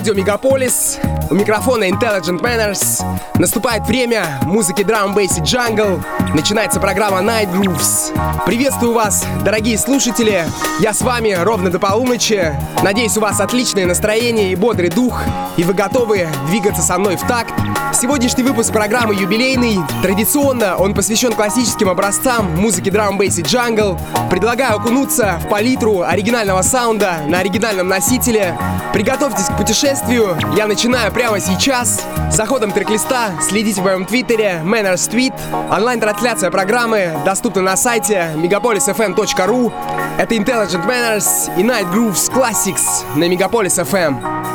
Радио Мегаполис. У микрофона Intelligent Manners. Наступает время музыки Drum Bass и Jungle. Начинается программа Night Grooves. Приветствую вас, дорогие слушатели. Я с вами ровно до полуночи. Надеюсь, у вас отличное настроение и бодрый дух. И вы готовы двигаться со мной в такт. Сегодняшний выпуск программы юбилейный. Традиционно он посвящен классическим образцам музыки Drum Bass и Jungle. Предлагаю окунуться в палитру оригинального саунда на оригинальном носителе. Приготовьтесь к путешествию я начинаю прямо сейчас. Заходом трек-листа следите в моем твиттере Manners Tweet. Онлайн-трансляция программы доступна на сайте megapolisfm.ru. Это Intelligent Manners и Night Grooves Classics на Megapolis FM.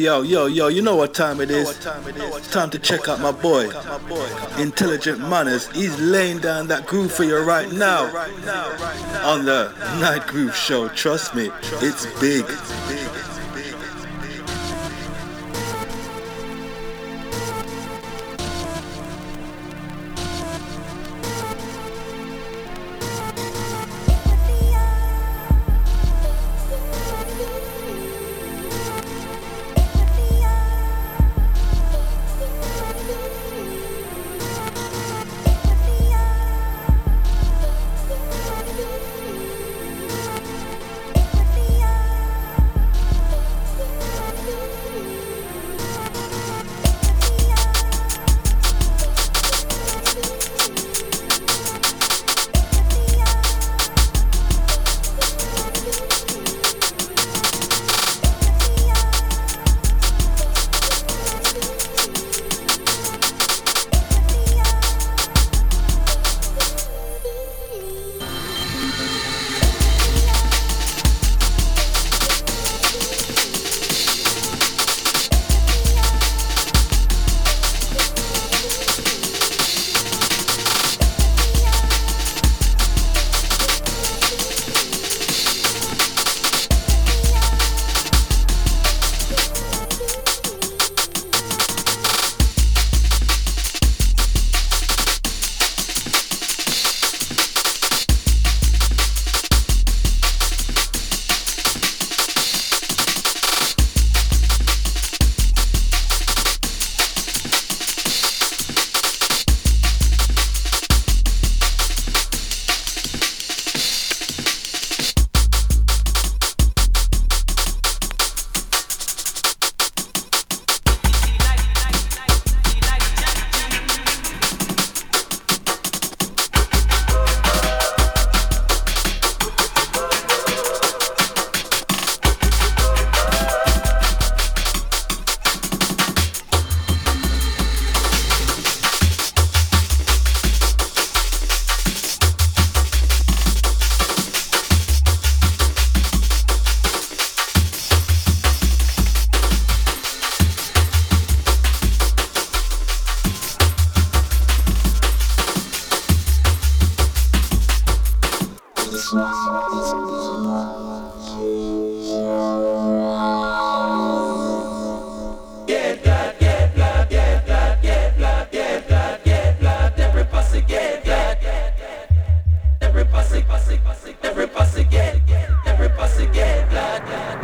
Yo, yo, yo, you know what time it is? Time to check out my boy. Intelligent Manners. He's laying down that groove for you right now. On the Night Groove Show. Trust me, it's big.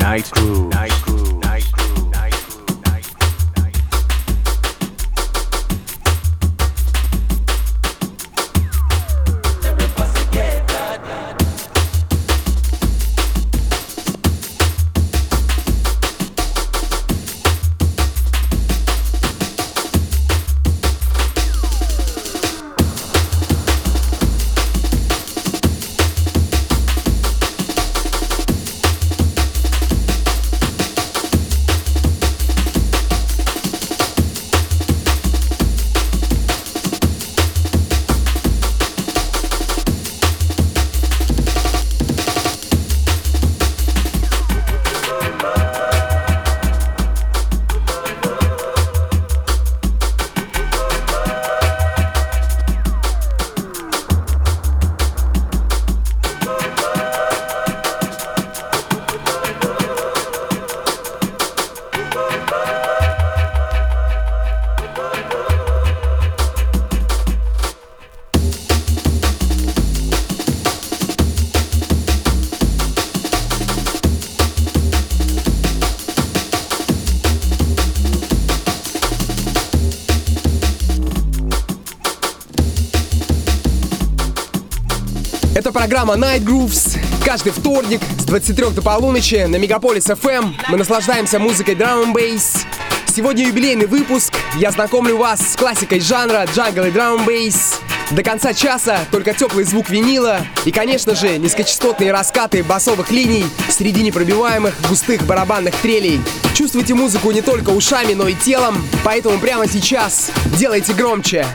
Night crew. Night программа Night Grooves. Каждый вторник с 23 до полуночи на Мегаполис FM мы наслаждаемся музыкой Drum Bass. Сегодня юбилейный выпуск. Я знакомлю вас с классикой жанра джангл и Drum Bass. До конца часа только теплый звук винила и, конечно же, низкочастотные раскаты басовых линий среди непробиваемых густых барабанных трелей. Чувствуйте музыку не только ушами, но и телом, поэтому прямо сейчас делайте громче.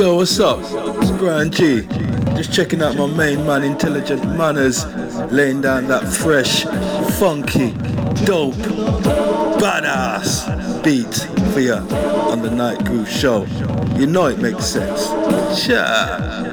Yo, what's up? It's Brian G. Just checking out my main man, Intelligent Manners, laying down that fresh, funky, dope, badass beat for you on the Night Groove Show. You know it makes sense. Cha.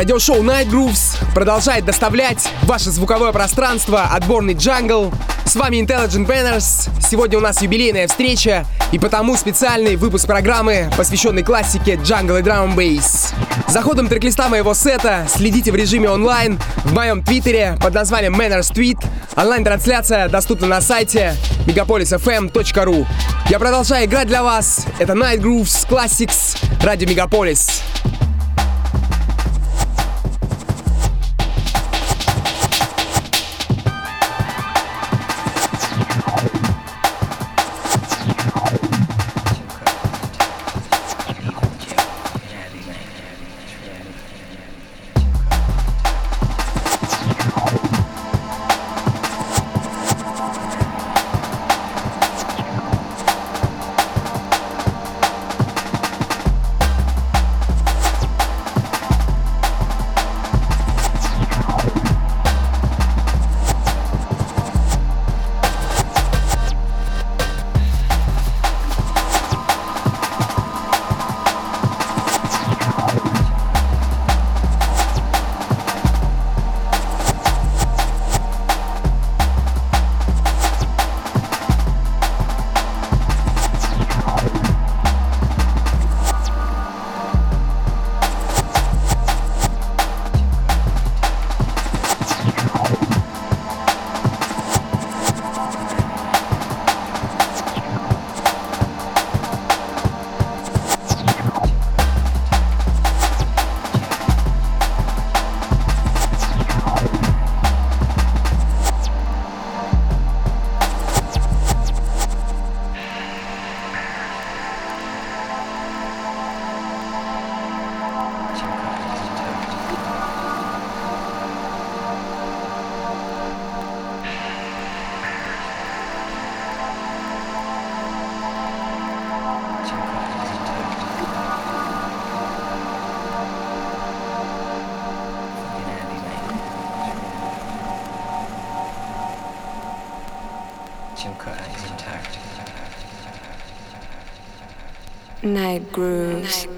Радиошоу Night Grooves продолжает доставлять ваше звуковое пространство отборный джангл. С вами Intelligent Banners. Сегодня у нас юбилейная встреча, и потому специальный выпуск программы, посвященный классике джангл и драм бейс. За ходом трек-листа моего сета следите в режиме онлайн в моем твиттере под названием Manners Tweet. Онлайн-трансляция доступна на сайте megapolisfm.ru. Я продолжаю играть для вас. Это Night Grooves Classics, Радио Мегаполис. Night grooves.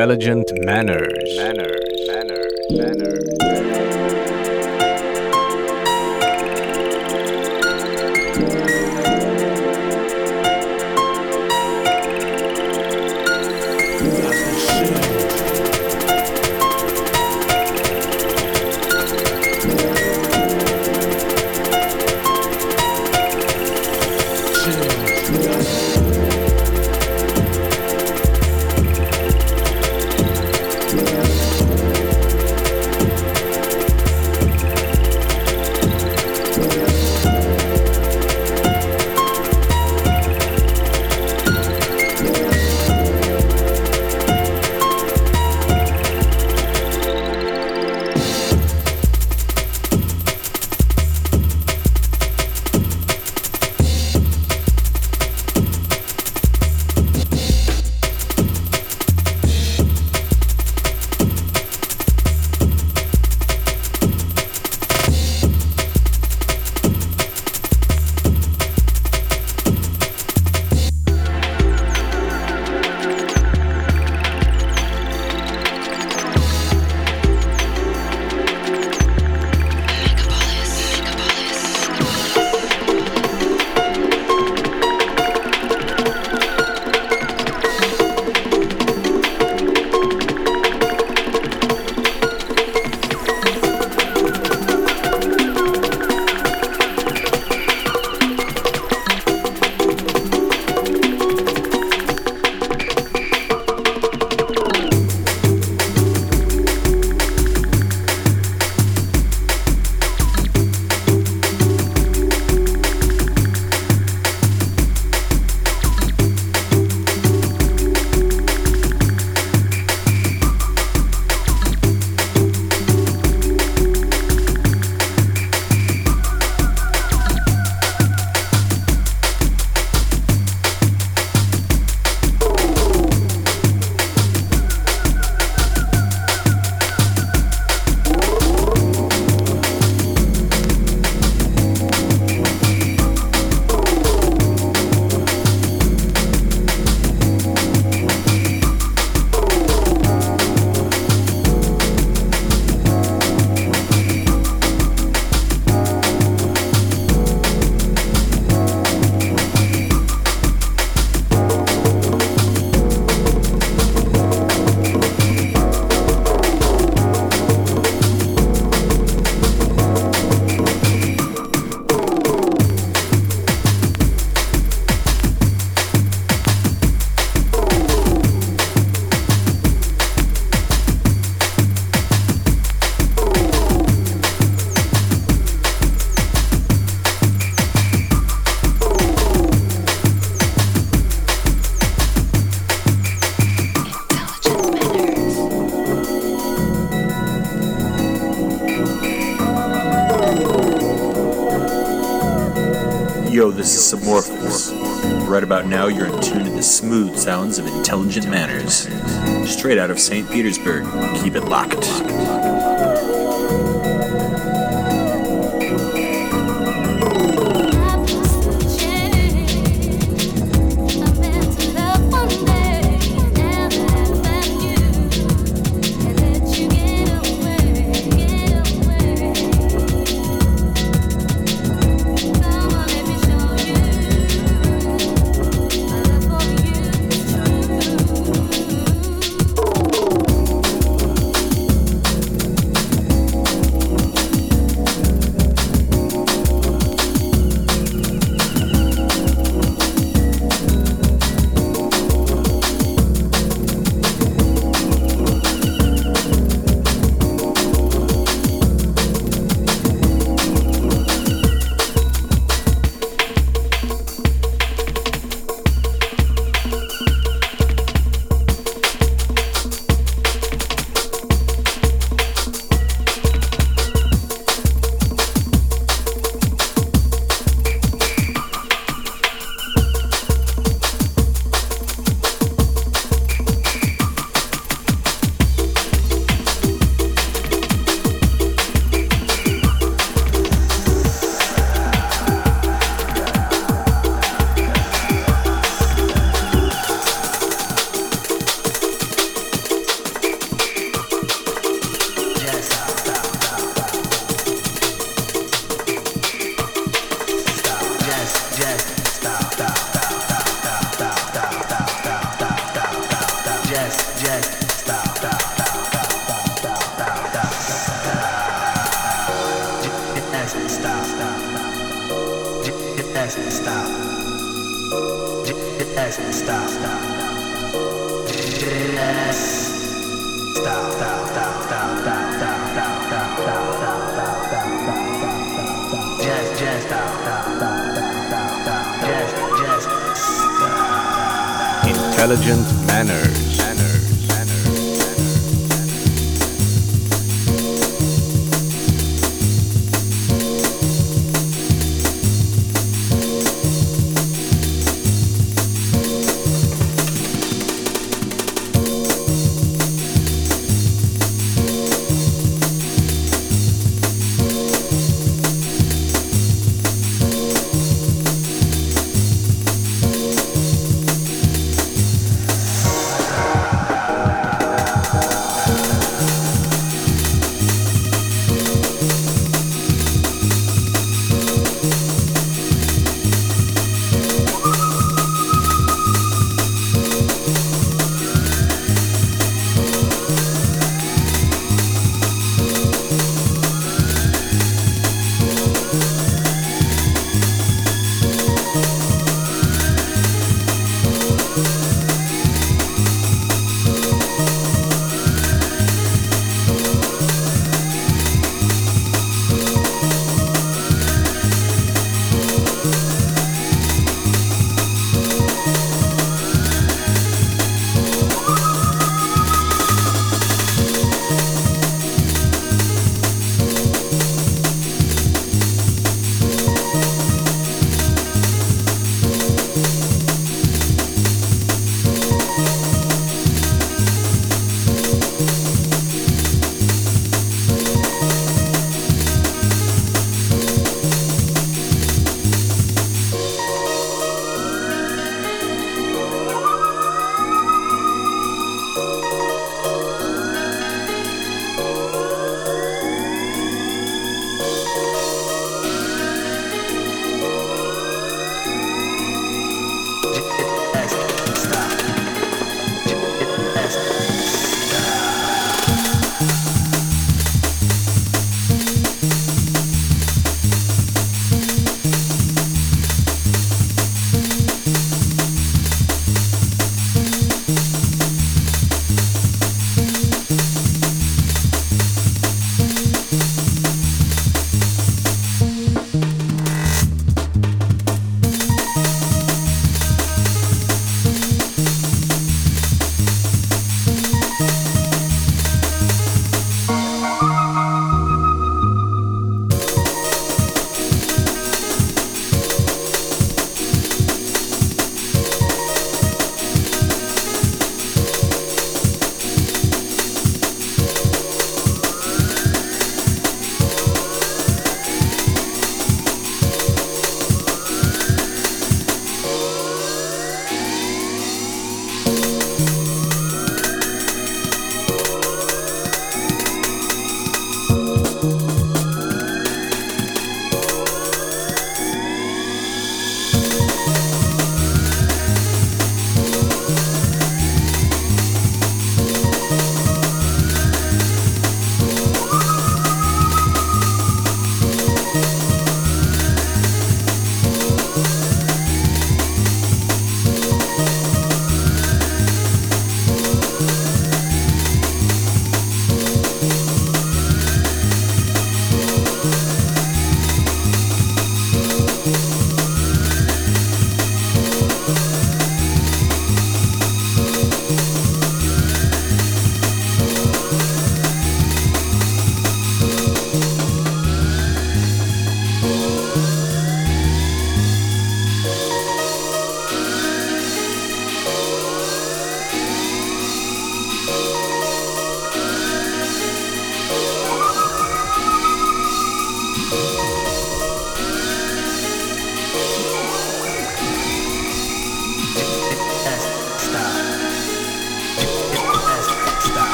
intelligent manner. About now, you're in tune to the smooth sounds of intelligent manners. Straight out of St. Petersburg. Keep it locked.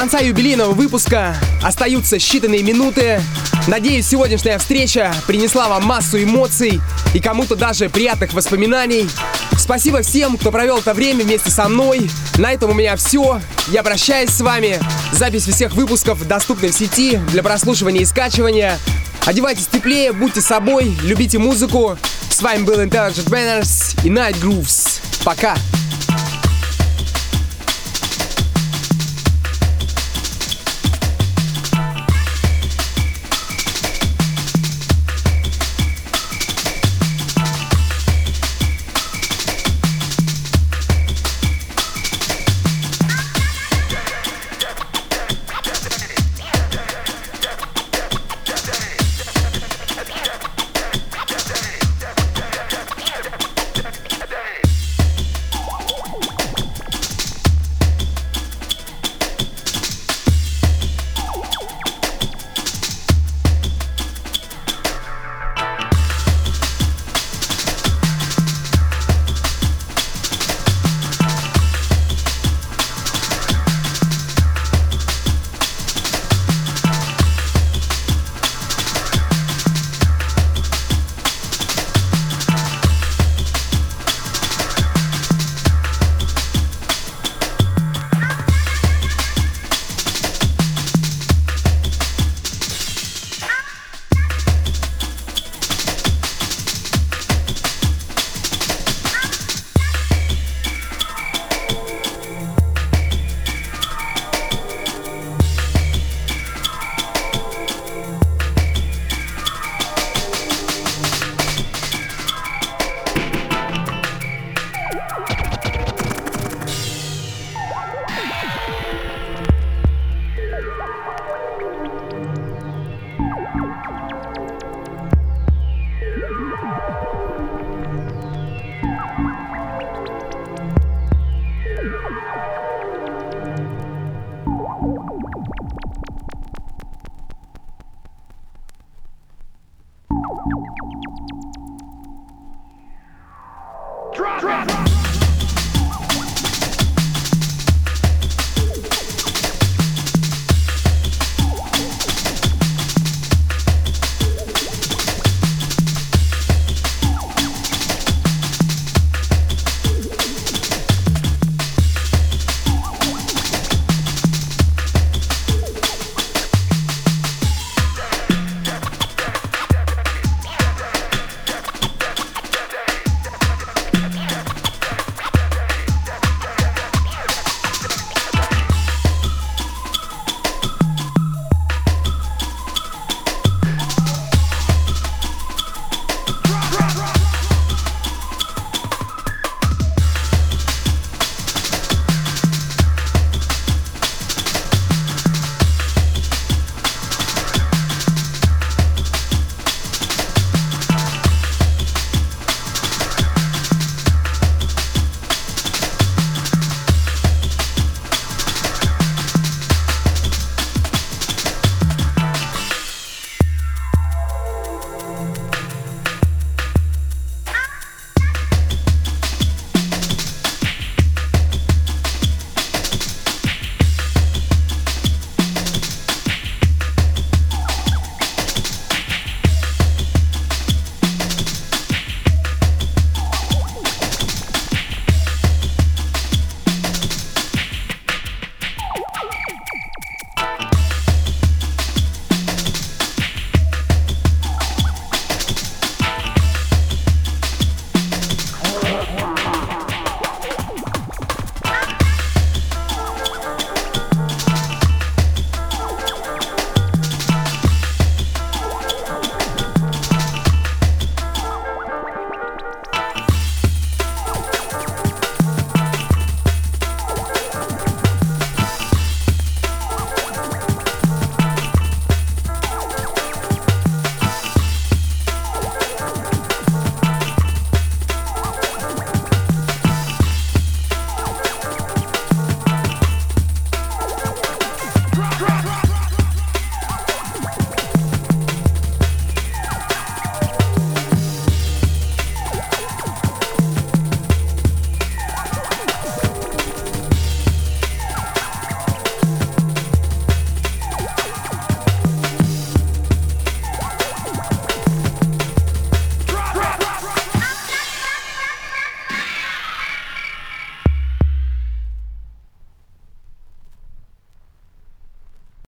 Конца юбилейного выпуска остаются считанные минуты. Надеюсь, сегодняшняя встреча принесла вам массу эмоций и кому-то даже приятных воспоминаний. Спасибо всем, кто провел это время вместе со мной. На этом у меня все. Я прощаюсь с вами. Запись всех выпусков доступна в сети для прослушивания и скачивания. Одевайтесь теплее, будьте собой, любите музыку. С вами был Intelligent Banners и Night Grooves. Пока!